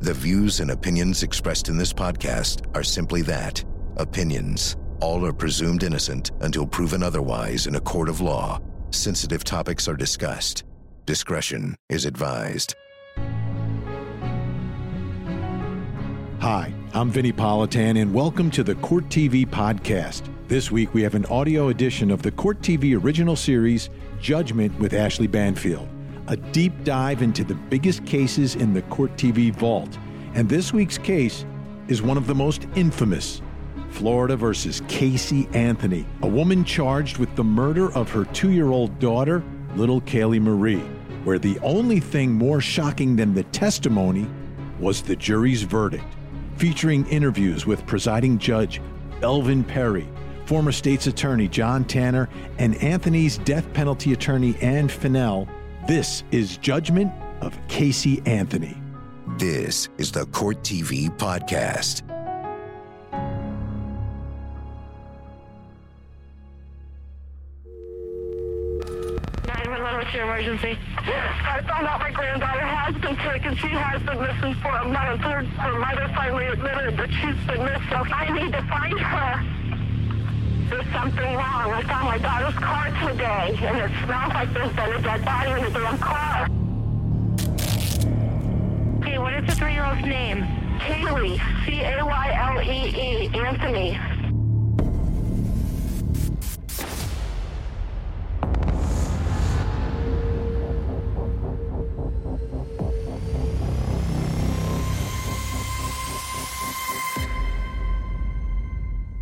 The views and opinions expressed in this podcast are simply that opinions. All are presumed innocent until proven otherwise in a court of law. Sensitive topics are discussed. Discretion is advised. Hi, I'm Vinnie Politan, and welcome to the Court TV podcast. This week we have an audio edition of the Court TV original series, Judgment with Ashleigh Banfield a deep dive into the biggest cases in the Court TV vault. And this week's case is one of the most infamous Florida versus Casey Anthony, a woman charged with the murder of her two year old daughter, little Caylee Marie, where the only thing more shocking than the testimony was the jury's verdict, featuring interviews with presiding judge Belvin Perry, former state's attorney John Tanner, and Anthony's death penalty attorney Ann Finnell this is Judgment of Casey Anthony. This is the Court TV Podcast. What's your emergency? I found out my granddaughter has been sick and she has been missing for a month. Her, her mother finally admitted that she's been missing. I need to find her there's something wrong. I found my daughter's car today, and it smells like there's been a dead body in the damn car. Okay, what is the three-year-old's name? Caylee, C-A-Y-L-E-E, Anthony.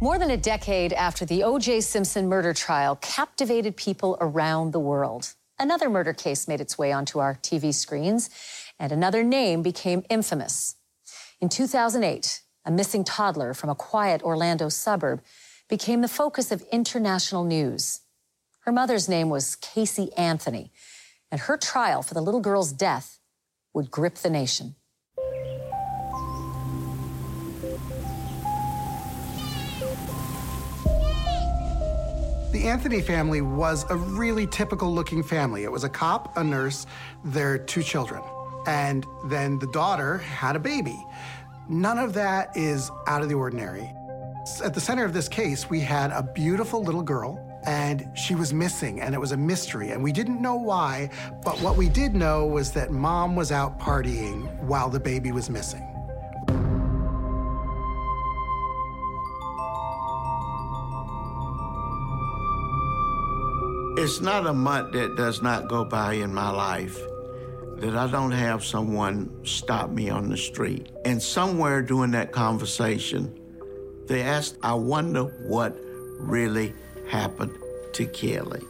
More than a decade after the O.J. Simpson murder trial captivated people around the world, another murder case made its way onto our TV screens, and another name became infamous. In 2008, a missing toddler from a quiet Orlando suburb became the focus of international news. Her mother's name was Casey Anthony, and her trial for the little girl's death would grip the nation. The Anthony family was a really typical looking family. It was a cop, a nurse, their two children. And then the daughter had a baby. None of that is out of the ordinary. At the center of this case, we had a beautiful little girl, and she was missing, and it was a mystery, and we didn't know why, but what we did know was that mom was out partying while the baby was missing. It's not a month that does not go by in my life that I don't have someone stop me on the street. And somewhere during that conversation, they asked, I wonder what really happened to Kelly.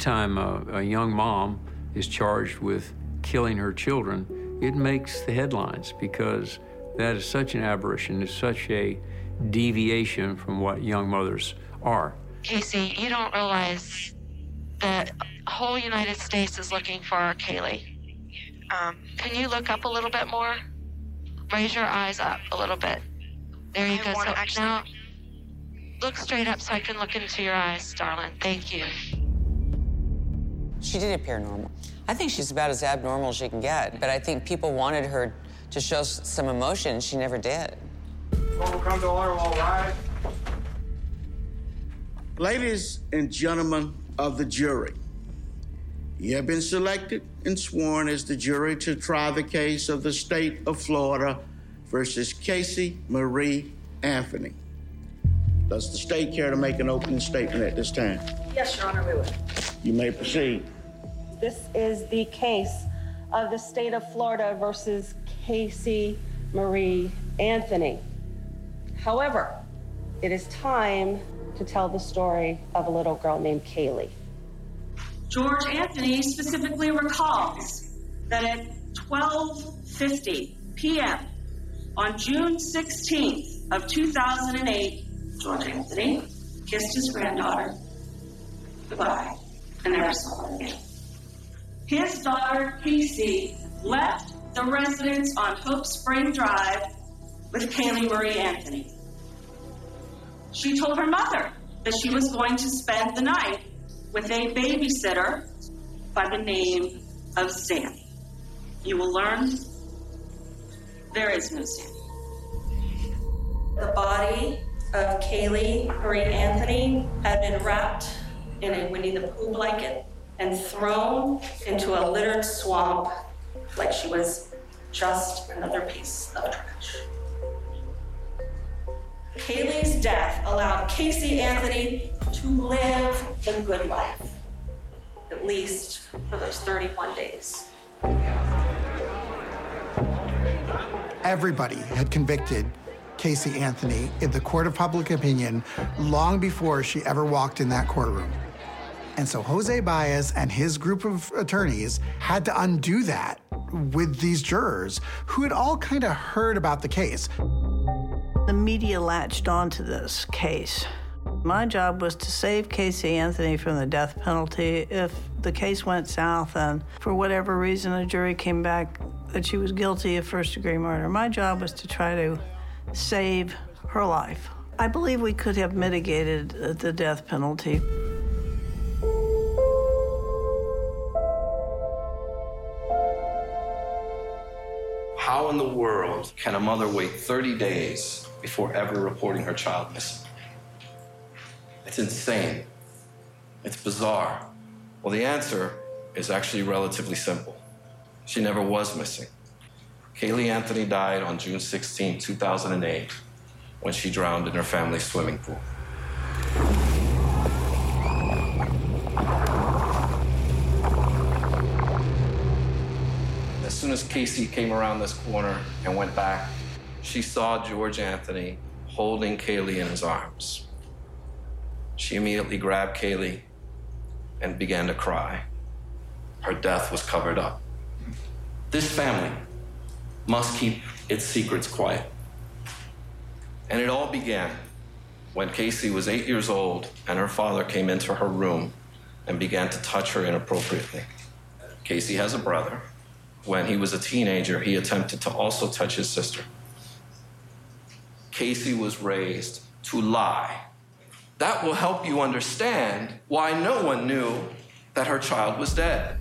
Anytime a, a, young mom is charged with killing her children, it makes the headlines because that is such an aberration, it's such a deviation from what young mothers are. Casey, you don't realize that whole United States is looking for our Caylee. Um, can you look up a little bit more? Raise your eyes up a little bit. There you I go. So actually... now, look straight up so I can look into your eyes, darling. Thank you. She did appear normal. I think she's about as abnormal as she can get, but I think people wanted her to show some emotion. She never did. come to order, all right. Ladies and gentlemen of the jury, you have been selected and sworn as the jury to try the case of the state of Florida versus Casey Marie Anthony. Does the state care to make an opening statement at this time? Yes, Your Honor, we would. You may proceed. This is the case of the state of Florida versus Casey Marie Anthony. However, it is time to tell the story of a little girl named Caylee. George Anthony specifically recalls that at 12:50 p.m. on June 16th of 2008, George Anthony kissed his granddaughter goodbye and never saw her again. His daughter, Casey, left the residence on Hope Spring Drive with Caylee Marie Anthony. She told her mother that she was going to spend the night with a babysitter by the name of Sam. You will learn there is no Sam. The body of Caylee Marie Anthony had been wrapped in a Winnie the Pooh blanket and thrown into a littered swamp like she was just another piece of trash. Caylee's death allowed Casey Anthony to live the good life, at least for those 31 days. Everybody had convicted Casey Anthony in the court of public opinion long before she ever walked in that courtroom. And so Jose Baez and his group of attorneys had to undo that with these jurors who had all kind of heard about the case. The media latched onto this case. My job was to save Casey Anthony from the death penalty. If the case went south and for whatever reason a jury came back that she was guilty of first degree murder, my job was to try to save her life. I believe we could have mitigated the death penalty. How in the world can a mother wait 30 days before ever reporting her child missing? It's insane. It's bizarre. Well, the answer is actually relatively simple. She never was missing. Caylee Anthony died on June 16, 2008, when she drowned in her family's swimming pool. Soon as Casey came around this corner and went back, she saw George Anthony holding Caylee in his arms. She immediately grabbed Caylee and began to cry. Her death was covered up. This family must keep its secrets quiet. And it all began when Casey was eight years old and her father came into her room and began to touch her inappropriately. Casey has a brother. When he was a teenager, he attempted to also touch his sister. Casey was raised to lie. That will help you understand why no one knew that her child was dead.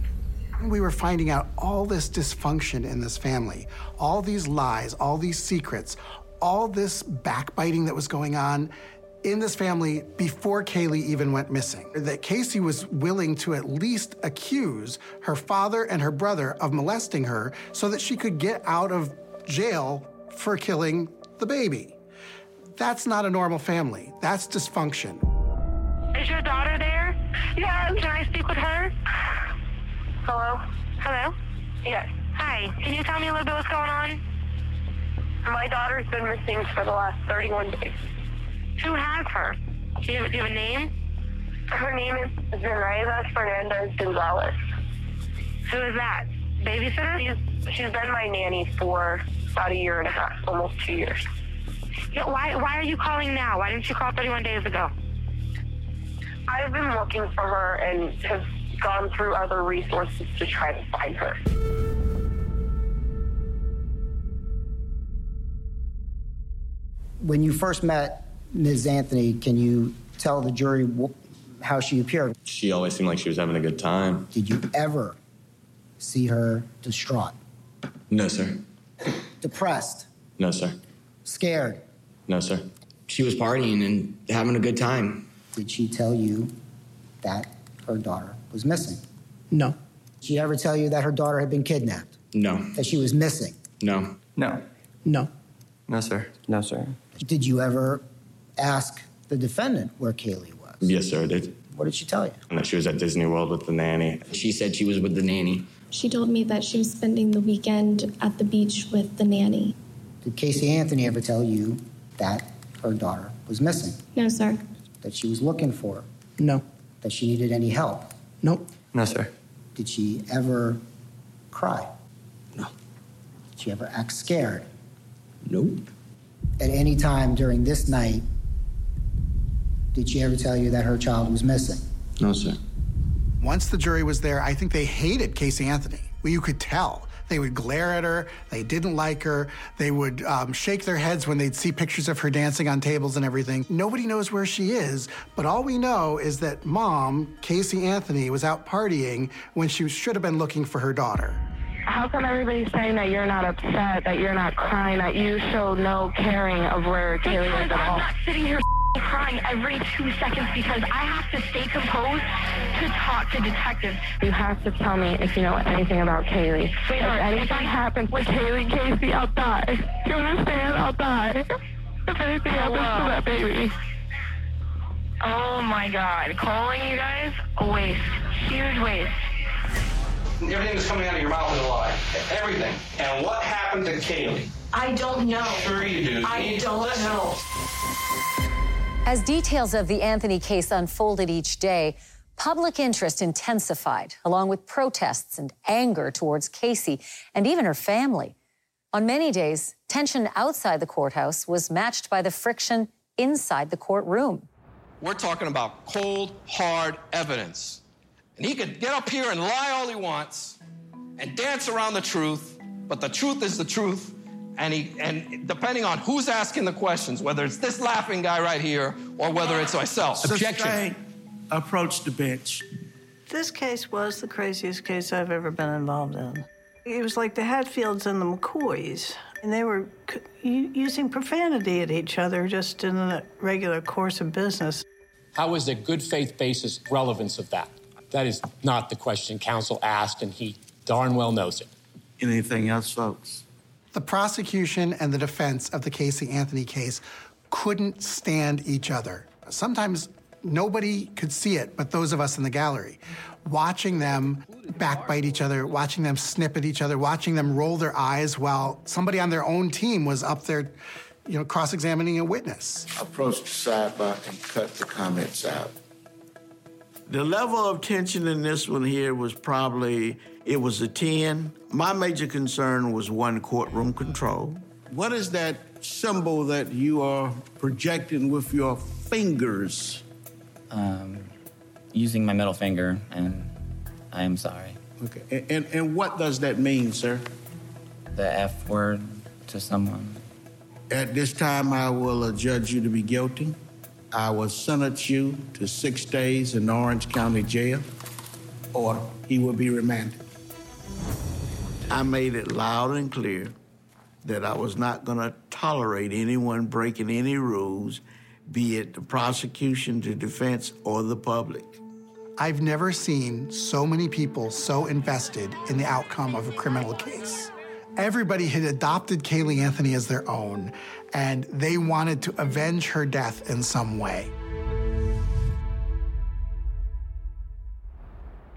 We were finding out all this dysfunction in this family, all these lies, all these secrets, all this backbiting that was going on in this family before Caylee even went missing. That Casey was willing to at least accuse her father and her brother of molesting her so that she could get out of jail for killing the baby. That's not a normal family. That's dysfunction. Is your daughter there? Yeah, Can I speak with her? Hello? Hello? Yes. Hi. Can you tell me a little bit what's going on? My daughter's been missing for the last 31 days. Who has her? Do you, do you have a name? Her name is Zenaida Fernandez Gonzalez. Who is that? Babysitter? She's, she's been my nanny for about a year and a half, almost two years. Yeah, why, why are you calling now? Why didn't you call 31 days ago? I've been looking for her and have gone through other resources to try to find her. When you first met Ms. Anthony, can you tell the jury wh- how she appeared? She always seemed like she was having a good time. Did you ever see her distraught, No, sir. depressed, No, sir. scared? No, sir. She was partying and having a good time. Did she tell you that her daughter was missing? No. Did she ever tell you that her daughter had been kidnapped? No. That she was missing? No. No. No. No, sir. No, sir. Did you ever ask the defendant where Caylee was? Yes, sir, I did. What did she tell you? And that she was at Disney World with the nanny. She said she was with the nanny. She told me that she was spending the weekend at the beach with the nanny. Did Casey Anthony ever tell you that her daughter was missing? No, sir. That she was looking for her? No. That she needed any help? Nope. No, sir. Did she ever cry? No. Did she ever act scared? Nope. At any time during this night, did she ever tell you that her child was missing? No, sir. Once the jury was there, I think they hated Casey Anthony. Well, you could tell They would glare at her. They didn't like her. They would um, shake their heads when they'd see pictures of her dancing on tables and everything. Nobody knows where she is, but all we know is that mom, Casey Anthony, was out partying when she should have been looking for her daughter. How come everybody's saying that you're not upset, that you're not crying, that you show no caring of where Caylee is Because at I'm all? not sitting here crying every two seconds because I have to stay composed to talk to detectives. You have to tell me if you know anything about Caylee. Sweetheart, if anything if I- happens with Caylee Casey, I'll die. You understand? I'll die. If anything happens to Hello. that baby. Oh my god. Calling you guys? A waste. Huge waste. Everything that's coming out of your mouth is a lie. Everything. And what happened to Caylee? I don't know. Sure you do. I You don't listen. know. As details of the Anthony case unfolded each day, public interest intensified, along with protests and anger towards Casey and even her family. On many days, tension outside the courthouse was matched by the friction inside the courtroom. We're talking about cold, hard evidence. And he could get up here and lie all he wants and dance around the truth, but the truth is the truth. And, he, and depending on who's asking the questions, whether it's this laughing guy right here or whether it's myself. Sustained. Approach the bench. This case was the craziest case I've ever been involved in. It was like the Hatfields and the McCoys, and they were c- u- using profanity at each other just in the regular course of business. How is the good faith basis relevance of that? That is not the question counsel asked, and he darn well knows it. Anything else, folks? The prosecution and the defense of the Casey Anthony case couldn't stand each other. Sometimes nobody could see it but those of us in the gallery. Watching them backbite each other, watching them snip at each other, watching them roll their eyes while somebody on their own team was up there, you know, cross examining a witness. Approach the sidebar and cut the comments out. The level of tension in this one here was probably, it was a 10. My major concern was one courtroom control. What is that symbol that you are projecting with your fingers? um, using my middle finger, and I am sorry. Okay. And, and, and what does that mean, sir? The F word to someone. At this time, I will adjudge you to be guilty. I will sentence you to six days in Orange County Jail, or he will be remanded. I made it loud and clear that I was not going to tolerate anyone breaking any rules, be it the prosecution, the defense, or the public. I've never seen so many people so invested in the outcome of a criminal case. Everybody had adopted Caylee Anthony as their own, and they wanted to avenge her death in some way.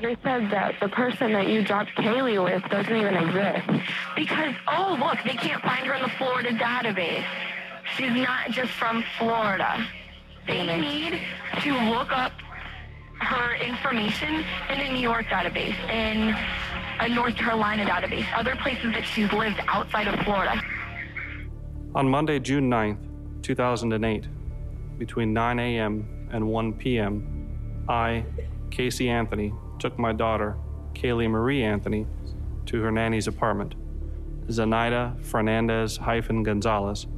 They said that the person that you dropped Caylee with doesn't even exist. Because, oh, look, they can't find her in the Florida database. She's not just from Florida. They need to look up her information in a New York database, in a North Carolina database, other places that she's lived outside of Florida. On Monday, June 9th, 2008, between 9 a.m. and 1 p.m., I, Casey Anthony, took my daughter, Caylee Marie Anthony, to her nanny's apartment. Zenaida Fernandez hyphen Gonzalez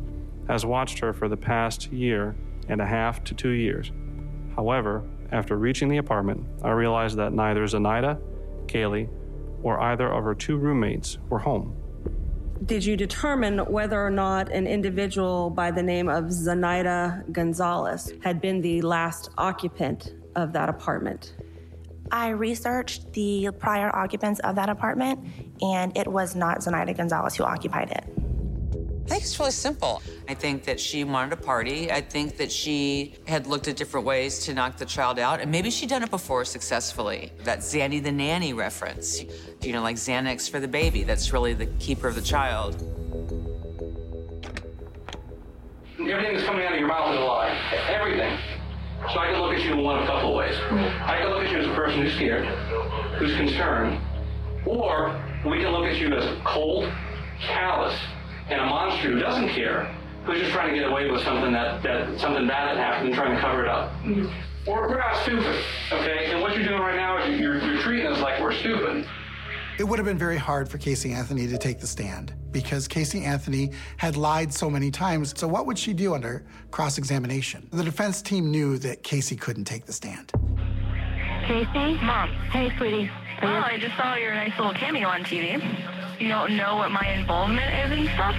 has watched her for the past year and a half to two years. However, after reaching the apartment, I realized that neither Zenaida, Caylee, or either of her two roommates were home. Did you determine whether or not an individual by the name of Zenaida Gonzalez had been the last occupant of that apartment? I researched the prior occupants of that apartment, and it was not Zenaida Gonzalez who occupied it. I think it's really simple. I think that she wanted a party. I think that she had looked at different ways to knock the child out, and maybe she'd done it before successfully. That Zanny the nanny reference, you know, like Xanax for the baby. That's really the keeper of the child. Everything that's coming out of your mouth is a lie. Everything. So I can look at you in one of a couple of ways. Mm. I can look at you as a person who's scared, who's concerned, or we can look at you as cold, callous, and a monster who doesn't care, who's just trying to get away with something that, that something bad had happened and trying to cover it up. Mm. Or we're not stupid, okay? And what you're doing right now is you're, you're treating us like we're stupid. It would have been very hard for Casey Anthony to take the stand because Casey Anthony had lied so many times. So, what would she do under cross examination? The defense team knew that Casey couldn't take the stand. Casey? Mom. Hey, sweetie. Oh, I just saw your nice little cameo on TV. You don't know what my involvement is and stuff?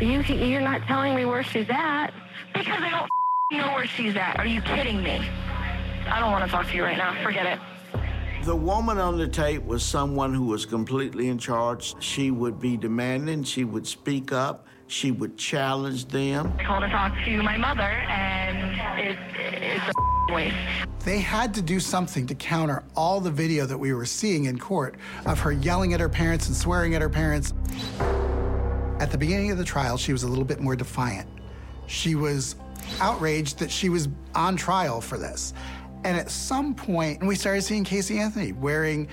You, you're not telling me where she's at. Because I don't know where she's at. Are you kidding me? I don't want to talk to you right now. Forget it. The woman on the tape was someone who was completely in charge. She would be demanding, she would speak up, she would challenge them. I called to talk to my mother, and it, it's a waste. They had to do something to counter all the video that we were seeing in court of her yelling at her parents and swearing at her parents. At the beginning of the trial, she was a little bit more defiant. She was outraged that she was on trial for this. And at some point, we started seeing Casey Anthony wearing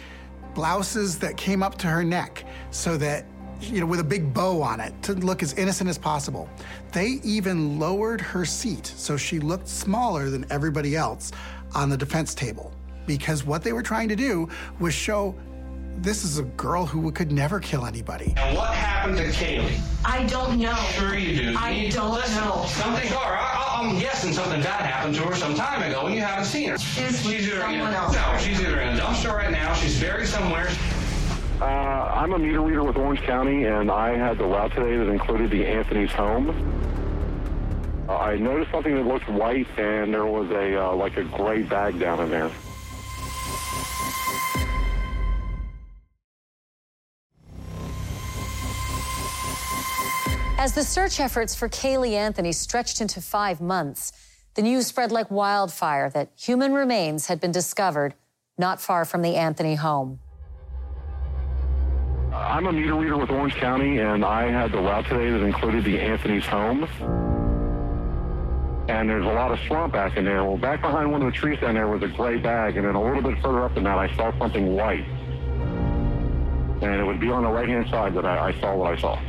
blouses that came up to her neck so that, you know, with a big bow on it to look as innocent as possible. They even lowered her seat so she looked smaller than everybody else on the defense table because what they were trying to do was show this is a girl who could never kill anybody. And what happened to Caylee? I don't know. Sure you do. I You- don't listen, know. Something, or I, I'm guessing something bad happened to her some time ago and you haven't seen her. She's with either in, someone else. No, she's either in a dumpster right now, she's buried somewhere. Uh, I'm a meter reader with Orange County, and I had the route today that included the Anthony's home. Uh, I noticed something that looked white, and there was a uh, like a gray bag down in there. As the search efforts for Caylee Anthony stretched into five months, the news spread like wildfire that human remains had been discovered not far from the Anthony home. I'm a meter reader with Orange County, and I had the route today that included the Anthony's home. And there's a lot of swamp back in there. Well, back behind one of the trees down there was a gray bag, and then a little bit further up than that, I saw something white. And it would be on the right-hand side that I, I saw what I saw.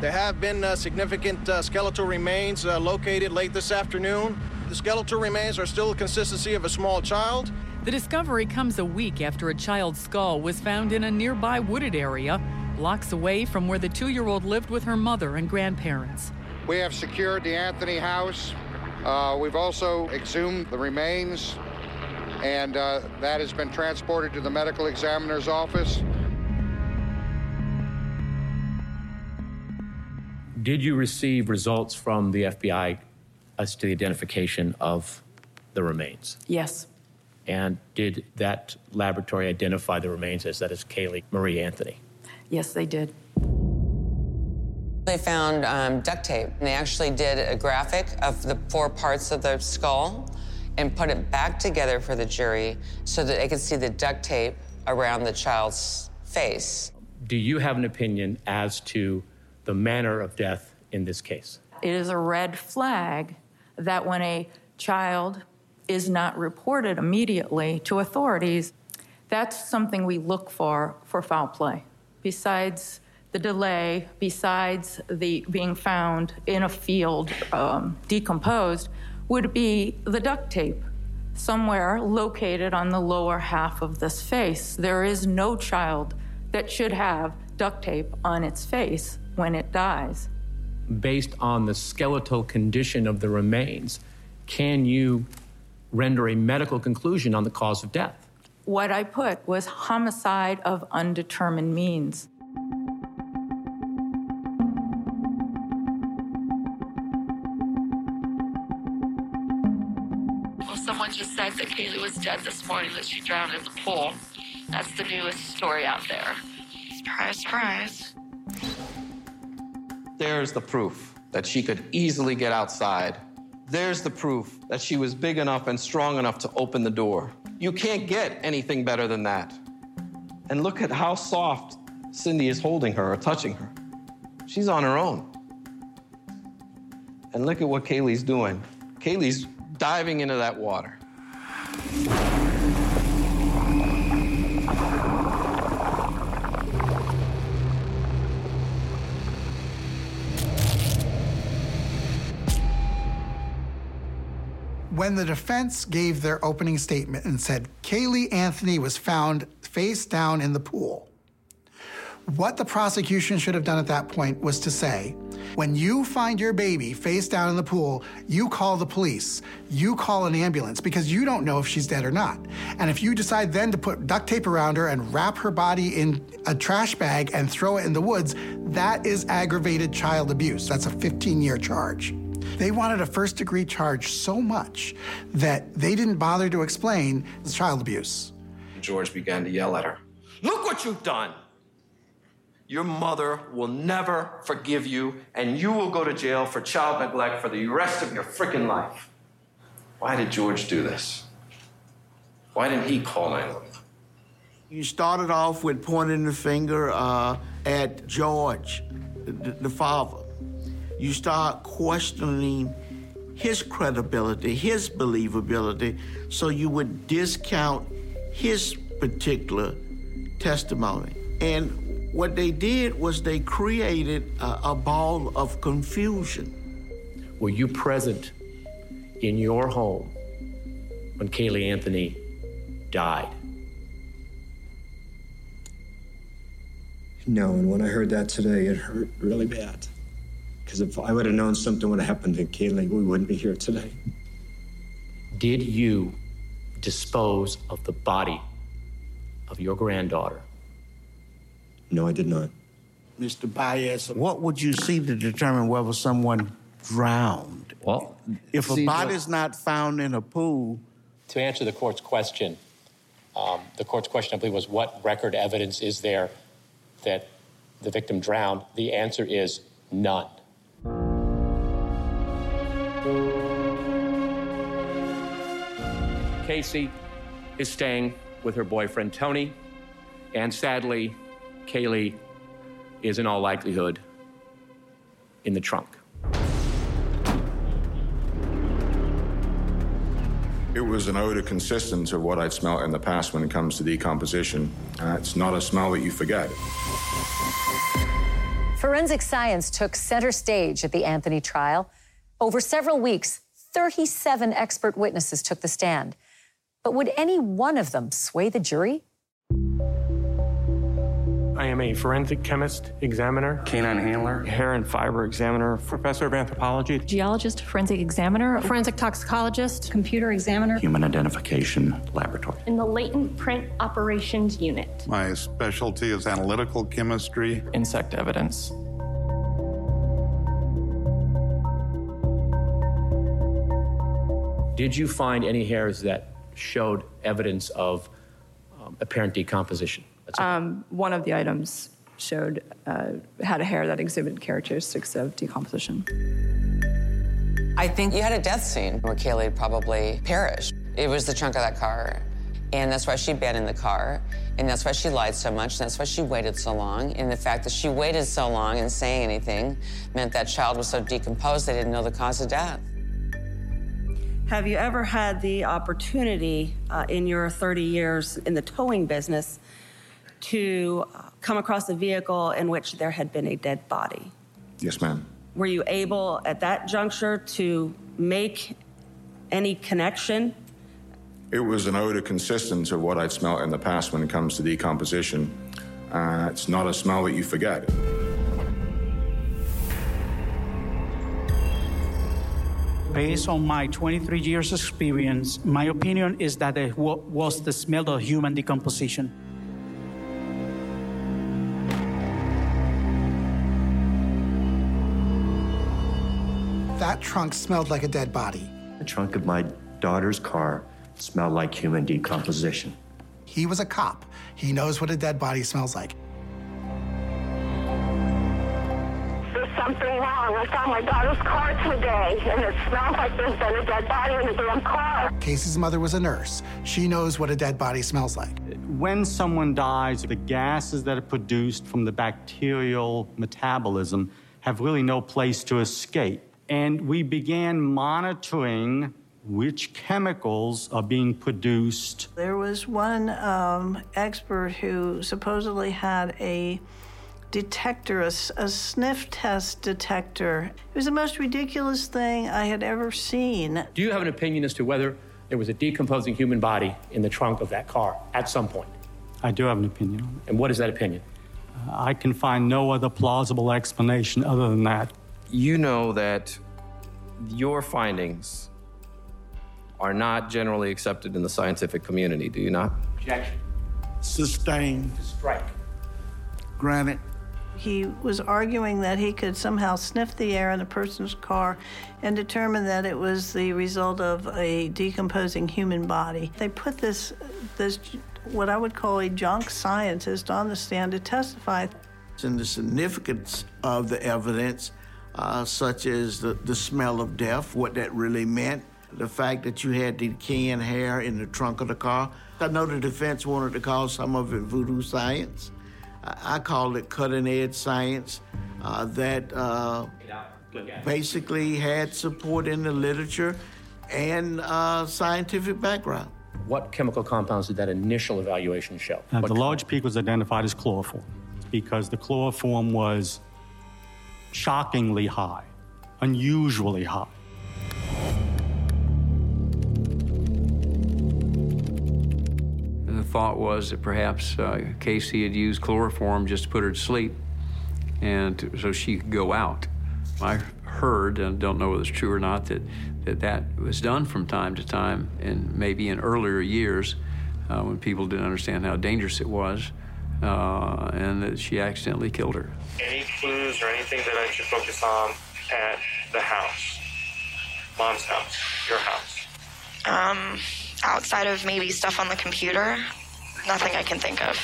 There have been uh, significant uh, skeletal remains uh, located late this afternoon. The skeletal remains are still the consistency of a small child. The discovery comes a week after a child's skull was found in a nearby wooded area, blocks away from where the two year old lived with her mother and grandparents. We have secured the Anthony house. Uh, we've also exhumed the remains, and uh, that has been transported to the medical examiner's office. Did you receive results from the FBI as to the identification of the remains? Yes. And did that laboratory identify the remains as that is Caylee Marie Anthony? Yes, they did. They found um, duct tape. And they actually did a graphic of the four parts of the skull and put it back together for the jury so that they could see the duct tape around the child's face. Do you have an opinion as to the manner of death in this case? It is a red flag that when a child is not reported immediately to authorities, that's something we look for for foul play. Besides the delay, besides the being found in a field um, decomposed, would be the duct tape somewhere located on the lower half of this face. There is no child that should have duct tape on its face when it dies. Based on the skeletal condition of the remains, can you render a medical conclusion on the cause of death? What I put was homicide of undetermined means. Well, someone just said that Caylee was dead this morning, that she drowned in the pool. That's the newest story out there. Surprise, surprise. There's the proof that she could easily get outside. There's the proof that she was big enough and strong enough to open the door. You can't get anything better than that. And look at how soft Cindy is holding her or touching her. She's on her own. And look at what Caylee's doing. Caylee's diving into that water. When the defense gave their opening statement and said Caylee Anthony was found face down in the pool, what the prosecution should have done at that point was to say, when you find your baby face down in the pool, you call the police, you call an ambulance because you don't know if she's dead or not. And if you decide then to put duct tape around her and wrap her body in a trash bag and throw it in the woods, that is aggravated child abuse. That's a 15 year charge. They wanted a first degree charge so much that they didn't bother to explain the child abuse. George began to yell at her. Look what you've done! Your mother will never forgive you, and you will go to jail for child neglect for the rest of your freaking life. Why did George do this? Why didn't he call 911? You started off with pointing the finger uh, at George, the, the father. You start questioning his credibility, his believability, so you would discount his particular testimony. And what they did was they created a, a ball of confusion. Were you present in your home when Caylee Anthony died? No, and when I heard that today, it hurt really bad. Because if I would have known something would have happened to Caylee, we wouldn't be here today. Did you dispose of the body of your granddaughter no, I did not. Mr. Baez, what would you see to determine whether someone drowned? Well, if a body's not found in a pool. To answer the court's question, um, the court's question, I believe, was what record evidence is there that the victim drowned? The answer is none. Casey is staying with her boyfriend, Tony, and sadly, Caylee is in all likelihood in the trunk. It was an odor consistent to what I'd smelled in the past when it comes to decomposition. Uh, it's not a smell that you forget. Forensic science took center stage at the Anthony trial. Over several weeks, 37 expert witnesses took the stand. But would any one of them sway the jury? I am a forensic chemist examiner, canine handler, hair and fiber examiner, professor of anthropology, geologist, forensic examiner, forensic toxicologist, computer examiner, human identification laboratory, in the latent print operations unit. My specialty is analytical chemistry, insect evidence. Did you find any hairs that showed evidence of um, apparent decomposition? Um, one of the items showed uh, had a hair that exhibited characteristics of decomposition. I think you had a death scene where Caylee probably perished. It was the trunk of that car. And that's why she been in the car. And that's why she lied so much. And that's why she waited so long. And the fact that she waited so long and saying anything meant that child was so decomposed they didn't know the cause of death. Have you ever had the opportunity uh, in your 30 years in the towing business to come across a vehicle in which there had been a dead body. Yes, ma'am. Were you able at that juncture to make any connection? It was an odor consistent to what I'd smelled in the past when it comes to decomposition. Uh, it's not a smell that you forget. Based on my 23 years experience, my opinion is that it was the smell of human decomposition. that trunk smelled like a dead body. The trunk of my daughter's car smelled like human decomposition. He was a cop. He knows what a dead body smells like. Something wrong. I found my daughter's car today, and it smells like there's been a dead body in the damn car. Casey's mother was a nurse. She knows what a dead body smells like. When someone dies, the gases that are produced from the bacterial metabolism have really no place to escape and we began monitoring which chemicals are being produced. There was one um, expert who supposedly had a detector, a, a sniff test detector. It was the most ridiculous thing I had ever seen. Do you have an opinion as to whether there was a decomposing human body in the trunk of that car at some point? I do have an opinion on it. And what is that opinion? Uh, I can find no other plausible explanation other than that. You know that your findings are not generally accepted in the scientific community, do you not? Objection. Sustained. Strike. Granted. He was arguing that he could somehow sniff the air in a person's car and determine that it was the result of a decomposing human body. They put this, this what I would call a junk scientist on the stand to testify. And the significance of the evidence, uh, such as the, the smell of death, what that really meant, the fact that you had decaying hair in the trunk of the car. I know the defense wanted to call some of it voodoo science. I, I call it cutting edge science uh, that uh, basically had support in the literature and uh, scientific background. What chemical compounds did that initial evaluation show? Uh, What the large peak was identified as chloroform because the chloroform was shockingly high, unusually high. Thought was that perhaps uh, Casey had used chloroform just to put her to sleep and to, so she could go out. I heard, and don't know whether it's true or not, that that, that was done from time to time, and maybe in earlier years uh, when people didn't understand how dangerous it was, uh, and that she accidentally killed her. Any clues or anything that I should focus on at the house? Mom's house, your house. Um, outside of maybe stuff on the computer, nothing I can think of.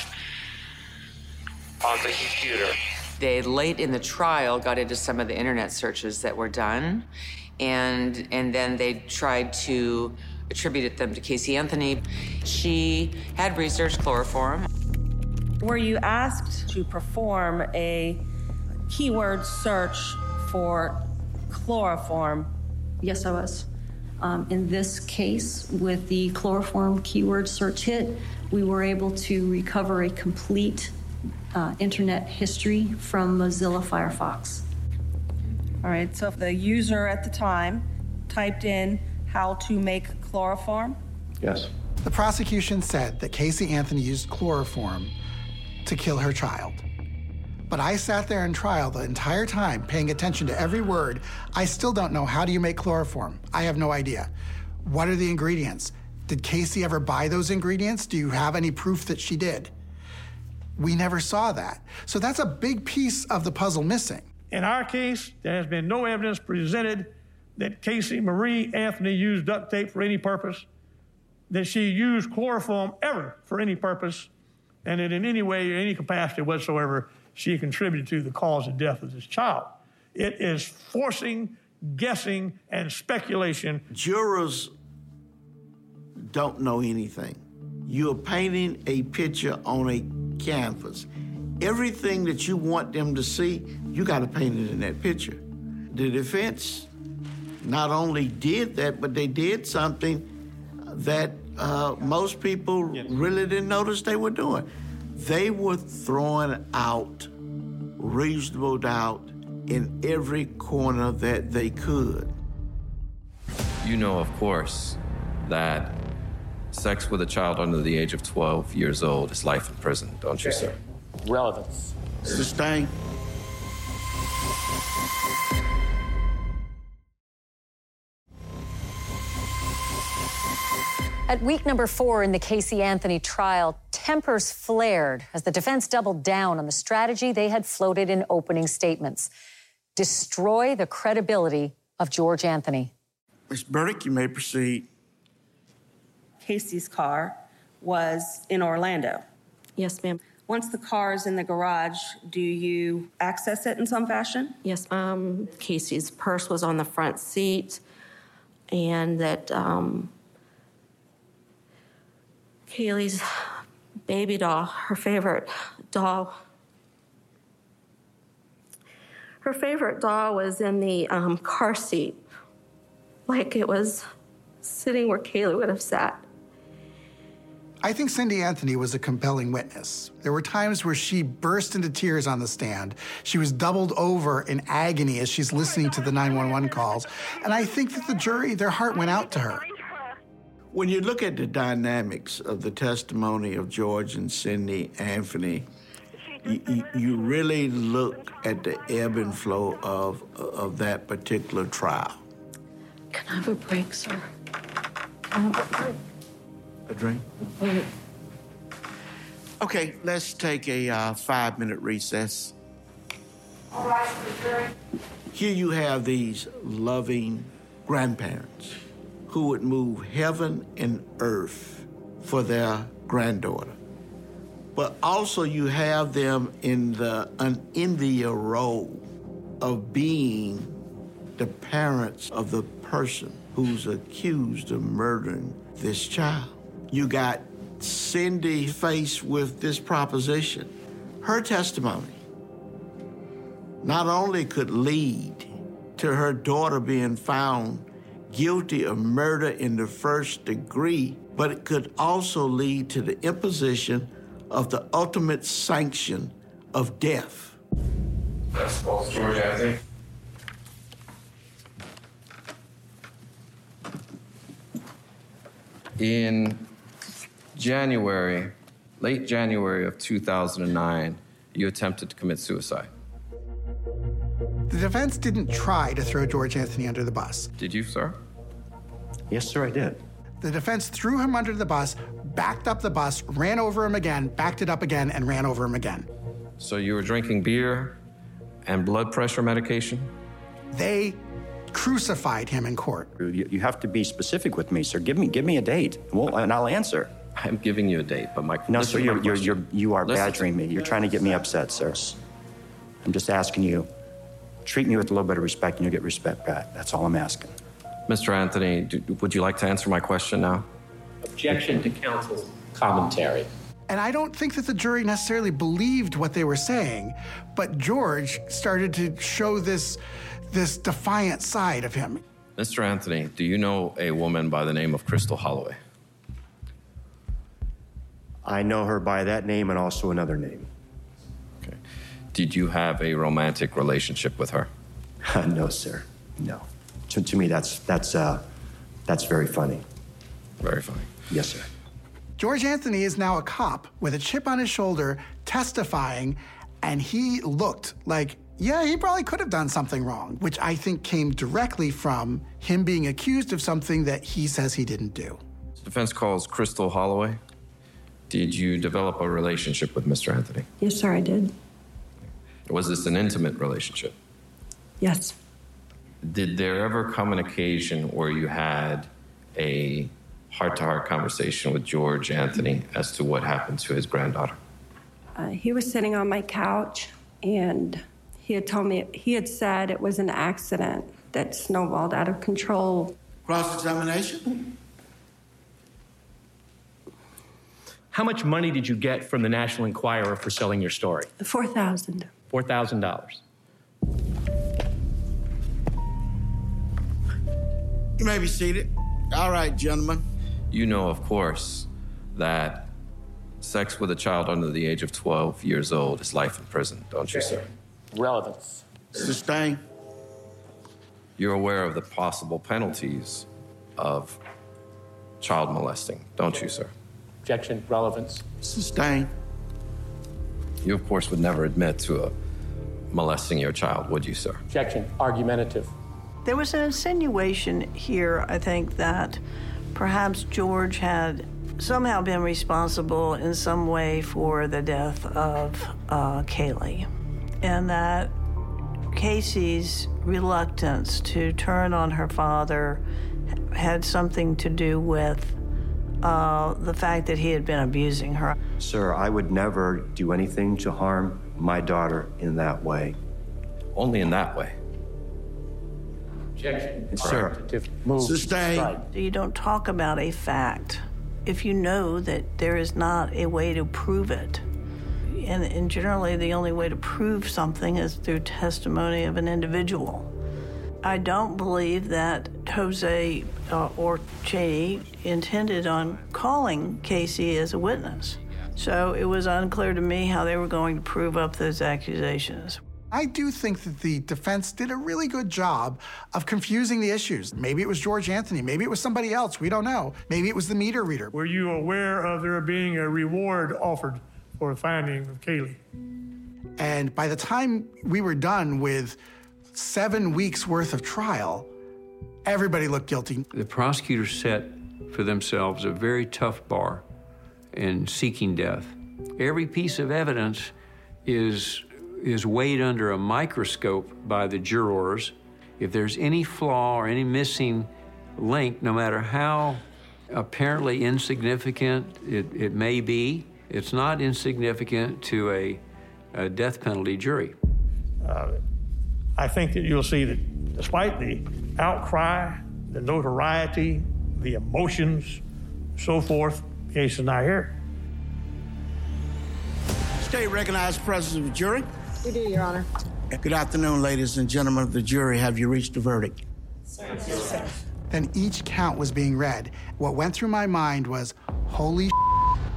On the computer. They late in the trial got into some of the internet searches that were done, and and then they tried to attribute them to Casey Anthony. She had researched chloroform. Were you asked to perform a keyword search for chloroform? Yes, I was. Um, in this case, with the chloroform keyword search hit, we were able to recover a complete uh, internet history from Mozilla Firefox. All right, so if the user at the time typed in how to make chloroform, Yes. The prosecution said that Casey Anthony used chloroform to kill her child. But I sat there in trial the entire time paying attention to every word. I still don't know how do you make chloroform? I have no idea. What are the ingredients? Did Casey ever buy those ingredients? Do you have any proof that she did? We never saw that. So that's a big piece of the puzzle missing. In our case, there has been no evidence presented that Casey Marie Anthony used duct tape for any purpose, that she used chloroform ever for any purpose, and that in any way, any capacity whatsoever, she contributed to the cause of death of this child. It is forcing, guessing, and speculation. Jurors don't know anything. You're painting a picture on a canvas. Everything that you want them to see, you got to paint it in that picture. The defense not only did that, but they did something that uh, most people really didn't notice they were doing. They were throwing out reasonable doubt in every corner that they could. You know, of course, that sex with a child under the age of 12 years old is life in prison, don't you, sir? Relevance. Sustained. At week number four in the Casey Anthony trial, tempers flared as the defense doubled down on the strategy they had floated in opening statements destroy the credibility of George Anthony. Ms. Burdick, you may proceed. Casey's car was in Orlando. Yes, ma'am. Once the car is in the garage, do you access it in some fashion? Yes, um, Casey's purse was on the front seat, and that um, Caylee's baby doll, her favorite doll, her favorite doll was in the um, car seat, like it was sitting where Caylee would have sat. I think Cindy Anthony was a compelling witness. There were times where she burst into tears on the stand. She was doubled over in agony as she's listening to the 911 calls. And I think that the jury, their heart went out to her. When you look at the dynamics of the testimony of George and Cindy Anthony, you, you, really look at the ebb and flow of, of that particular trial. Can I have a break, sir? A drink? Okay, let's take a uh, five minute recess. Here you have these loving grandparents who would move heaven and earth for their granddaughter. But also, you have them in the unenviable role of being the parents of the person who's accused of murdering this child. You got Cindy faced with this proposition. Her testimony not only could lead to her daughter being found guilty of murder in the first degree, but it could also lead to the imposition of the ultimate sanction of death. That's false, George Anthony. In January, late January of 2009, you attempted to commit suicide. The defense didn't try to throw George Anthony under the bus. Did you, sir? Yes, sir, I did. The defense threw him under the bus, backed up the bus, ran over him again, backed it up again, and ran over him again. So you were drinking beer and blood pressure medication? They crucified him in court. You, you have to be specific with me, sir. Give me, give me a date, well, and I'll answer. I'm giving you a date, but my no, sir. You're, my you're, you're, you are Listen badgering me. You're trying to get me upset, sir. I'm just asking you. Treat me with a little bit of respect, and you'll get respect back. That's all I'm asking. Mr. Anthony, do, would you like to answer my question now? Objection to counsel's commentary. And I don't think that the jury necessarily believed what they were saying, but George started to show this, this defiant side of him. Mr. Anthony, do you know a woman by the name of Crystal Holloway? I know her by that name and also another name. Okay. Did you have a romantic relationship with her? no, sir. No. To, to me, that's that's uh, that's very funny. Very funny. Yes, sir. George Anthony is now a cop with a chip on his shoulder testifying, and he looked like, yeah, he probably could have done something wrong, which I think came directly from him being accused of something that he says he didn't do. Defense calls Crystal Holloway. Did you develop a relationship with Mr. Anthony? Yes, sir, I did. Was this an intimate relationship? Yes. Did there ever come an occasion where you had a heart to heart conversation with George Anthony as to what happened to his granddaughter? Uh, he was sitting on my couch and he had told me, he had said it was an accident that snowballed out of control. Cross examination? How much money did you get from the National Enquirer for selling your story? 4000 $4,000. You may be seated. All right, gentlemen. You know, of course, that sex with a child under the age of 12 years old is life in prison, don't you, sir? Relevance. Sustain. You're aware of the possible penalties of child molesting, don't you, sir? Objection. Relevance. Sustain. You, of course, would never admit to a molesting your child, would you, sir? Objection. Argumentative. There was an insinuation here, I think, that perhaps George had somehow been responsible in some way for the death of uh, Caylee, and that Casey's reluctance to turn on her father had something to do with uh, the fact that he had been abusing her. Sir, I would never do anything to harm my daughter in that way. Only in that way. Objection. Sir. Move. Sustain. Strike. You don't talk about a fact if you know that there is not a way to prove it. And, and generally, the only way to prove something is through testimony of an individual. I don't believe that Jose uh, or Cheney intended on calling Casey as a witness. So it was unclear to me how they were going to prove up those accusations. I do think that the defense did a really good job of confusing the issues. Maybe it was George Anthony, maybe it was somebody else, we don't know. Maybe it was the meter reader. Were you aware of there being a reward offered for the finding of Caylee? And by the time we were done with seven weeks worth of trial, everybody looked guilty. The prosecutors set for themselves a very tough bar in seeking death. Every piece of evidence is, is weighed under a microscope by the jurors. If there's any flaw or any missing link, no matter how apparently insignificant it, it may be, it's not insignificant to a, a death penalty jury. Uh, I think that you'll see that despite the outcry, the notoriety, the emotions, so forth, the case is not here. State recognized presence of the jury. We do, Your Honor. Good afternoon, ladies and gentlemen of the jury. Have you reached a verdict? Then each count was being read. What went through my mind was, holy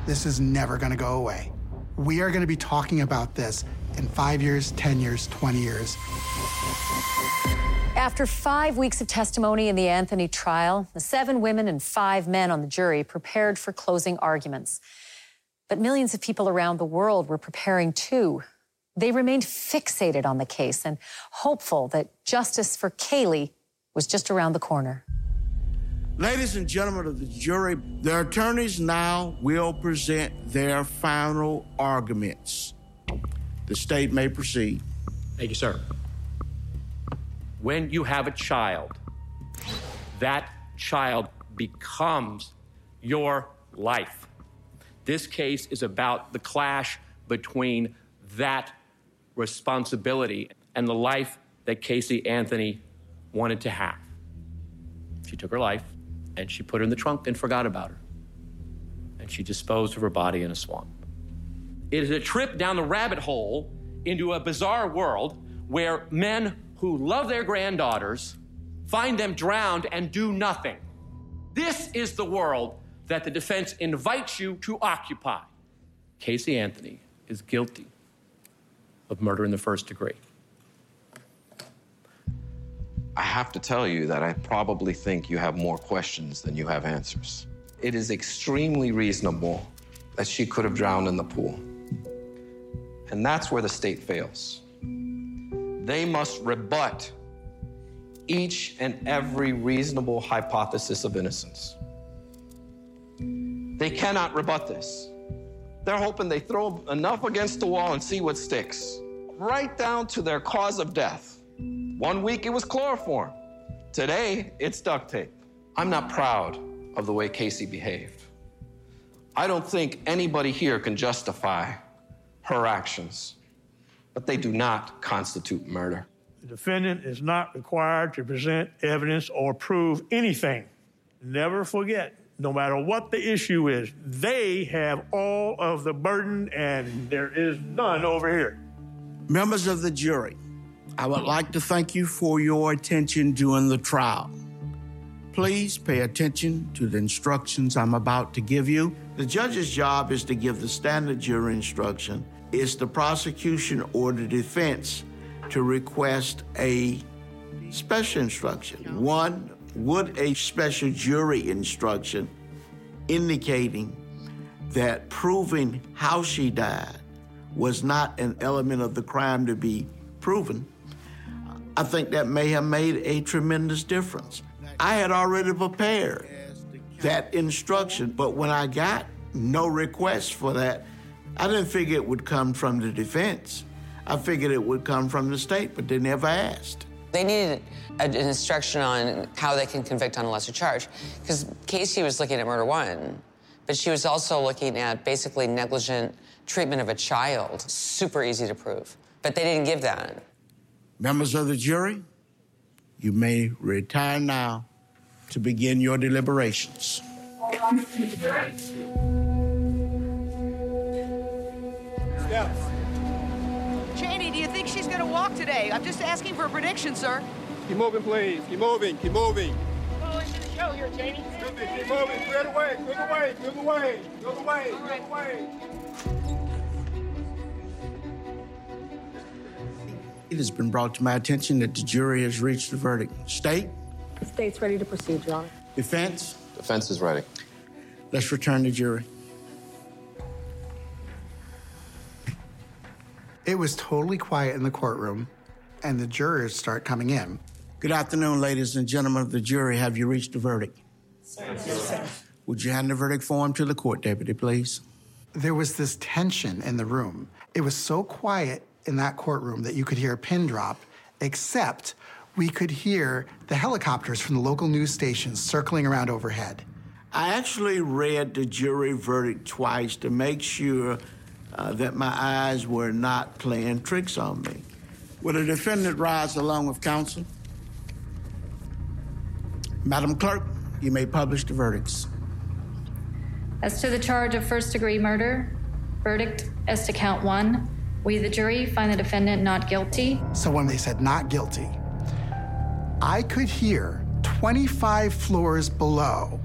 this is never going to go away. We are going to be talking about this in five years, 10 years, 20 years. After five weeks of testimony in the Anthony trial, the seven women and five men on the jury prepared for closing arguments. But millions of people around the world were preparing too. They remained fixated on the case and hopeful that justice for Caylee was just around the corner. Ladies and gentlemen of the jury, the attorneys now will present their final arguments. The state may proceed. Thank you, sir. When you have a child, that child becomes your life. This case is about the clash between that responsibility and the life that Casey Anthony wanted to have. She took her life and she put her in the trunk and forgot about her. And she disposed of her body in a swamp. It is a trip down the rabbit hole into a bizarre world where men who love their granddaughters find them drowned and do nothing. This is the world that the defense invites you to occupy. Casey Anthony is guilty of murder in the first degree. I have to tell you that I probably think you have more questions than you have answers. It is extremely reasonable that she could have drowned in the pool. And that's where the state fails. They must rebut each and every reasonable hypothesis of innocence. They cannot rebut this. They're hoping they throw enough against the wall and see what sticks, right down to their cause of death. One week it was chloroform. Today it's duct tape. I'm not proud of the way Casey behaved. I don't think anybody here can justify her actions, but they do not constitute murder. The defendant is not required to present evidence or prove anything. Never forget, no matter what the issue is, they have all of the burden and there is none over here. Members of the jury, I would like to thank you for your attention during the trial. Please pay attention to the instructions I'm about to give you. The judge's job is to give the standard jury instruction. It's the prosecution or the defense to request a special instruction. One, would a special jury instruction indicating that proving how she died was not an element of the crime to be proven, I think that may have made a tremendous difference. I had already prepared that instruction, but when I got no request for that, I didn't figure it would come from the defense. I figured it would come from the state, but they never asked. They needed an instruction on how they can convict on a lesser charge. Because Casey was looking at murder one, but she was also looking at basically negligent treatment of a child. Super easy to prove. But they didn't give that. Members of the jury, you may retire now to begin your deliberations. Cheney, going to walk today? I'm just asking for a prediction, sir. Keep moving, please. Keep moving. Keep moving. Show here, Janie. Keep moving. Clear the way. Clear the way. Clear the way. Clear the way. Clear the way. It has been brought to my attention that the jury has reached a verdict. State, State's ready to proceed, Your Honor. defense, Defense is ready. let's return the jury. It was totally quiet in the courtroom, and the jurors start coming in. Good afternoon, ladies and gentlemen of the jury. Have you reached a verdict? Sir. Would you hand the verdict form to the court deputy, please? There was this tension in the room. It was so quiet in that courtroom that you could hear a pin drop, except we could hear the helicopters from the local news stations circling around overhead. I actually read the jury verdict twice to make sure uh, that my eyes were not playing tricks on me. Will the defendant rise along with counsel? Madam Clerk, you may publish the verdicts. As to the charge of first degree murder, verdict as to count one, we, the jury, find the defendant not guilty. So when they said not guilty, I could hear 25 floors below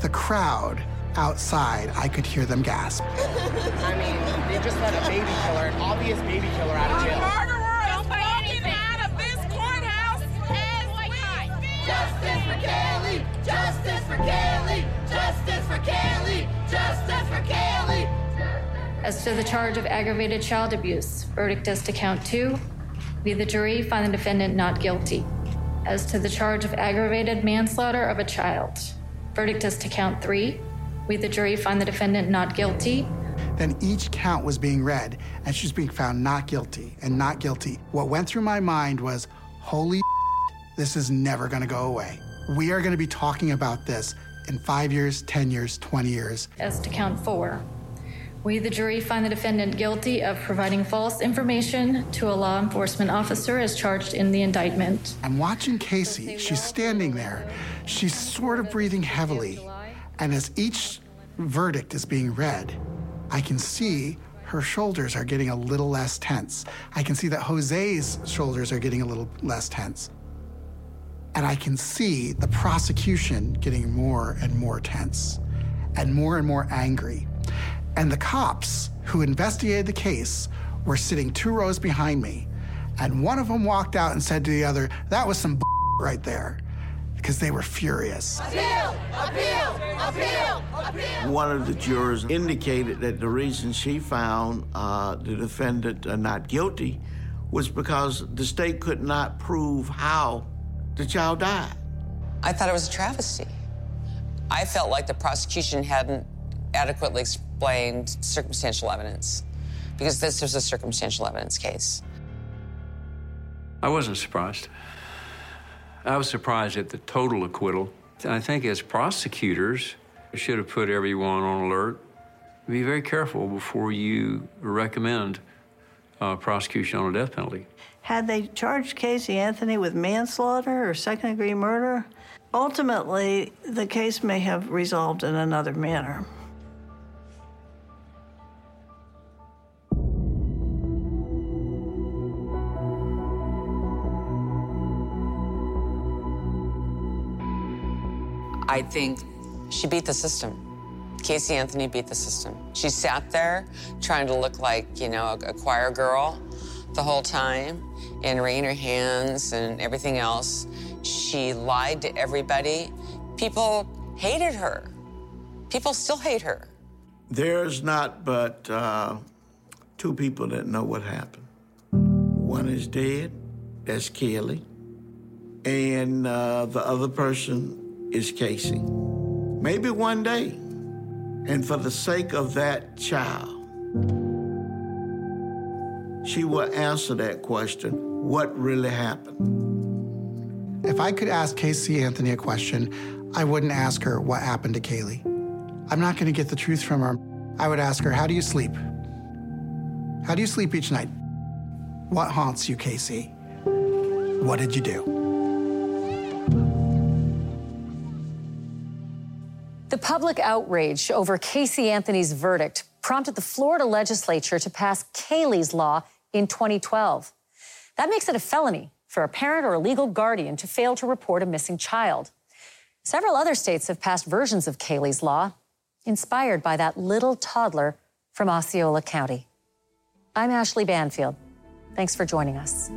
the crowd outside. I could hear them gasp. I mean, they just let a baby killer, an obvious baby killer, out of jail. Murderer is walking out of this courthouse as we Justice for Caylee! Justice for Caylee! Justice for Caylee! Justice for Caylee! As to the charge of aggravated child abuse, verdict as to count two, we, the jury, find the defendant not guilty. As to the charge of aggravated manslaughter of a child, verdict as to count three, we, the jury, find the defendant not guilty. Then each count was being read, and she was being found not guilty and not guilty. What went through my mind was, holy this is never going to go away. We are going to be talking about this in five years, 10 years, 20 years. As to count four, we, the jury, find the defendant guilty of providing false information to a law enforcement officer as charged in the indictment. I'm watching Casey. She's standing there. She's sort of breathing heavily. And as each verdict is being read, I can see her shoulders are getting a little less tense. I can see that Jose's shoulders are getting a little less tense. And I can see the prosecution getting more and more tense and more and more angry. And the cops who investigated the case were sitting two rows behind me. And one of them walked out and said to the other, That was some right there. Because they were furious. Appeal! Appeal! Appeal! Appeal! One of the jurors indicated that the reason she found uh, the defendant uh, not guilty was because the state could not prove how the child died. I thought it was a travesty. I felt like the prosecution hadn't adequately explained circumstantial evidence because this was a circumstantial evidence case. I wasn't surprised. I was surprised at the total acquittal. I think as prosecutors, should have put everyone on alert. Be very careful before you recommend uh, prosecution on a death penalty. Had they charged Casey Anthony with manslaughter or second degree murder, ultimately the case may have resolved in another manner. I think she beat the system. Casey Anthony beat the system. She sat there trying to look like, you know, a, a choir girl the whole time and wringing her hands and everything else. She lied to everybody. People hated her. People still hate her. There's not but uh, two people that know what happened. One is dead, that's Caylee, and uh, the other person is Casey. Maybe one day, and for the sake of that child, she will answer that question what really happened? If I could ask Casey Anthony a question, I wouldn't ask her what happened to Caylee. I'm not going to get the truth from her. I would ask her, How do you sleep? How do you sleep each night? What haunts you, Casey? What did you do? The public outrage over Casey Anthony's verdict prompted the Florida legislature to pass Caylee's law in 2012. That makes it a felony for a parent or a legal guardian to fail to report a missing child. Several other states have passed versions of Caylee's law, inspired by that little toddler from Osceola County. I'm Ashleigh Banfield. Thanks for joining us.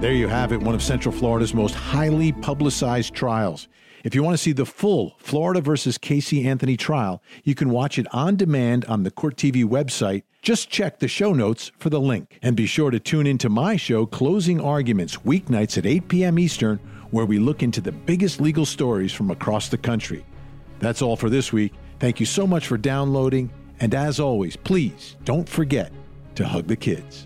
There you have it, one of Central Florida's most highly publicized trials. If you want to see the full Florida versus Casey Anthony trial, you can watch it on demand on the Court TV website. Just check the show notes for the link. And be sure to tune into my show, Closing Arguments, weeknights at 8 p.m. Eastern, where we look into the biggest legal stories from across the country. That's all for this week. Thank you so much for downloading. And as always, please don't forget to hug the kids.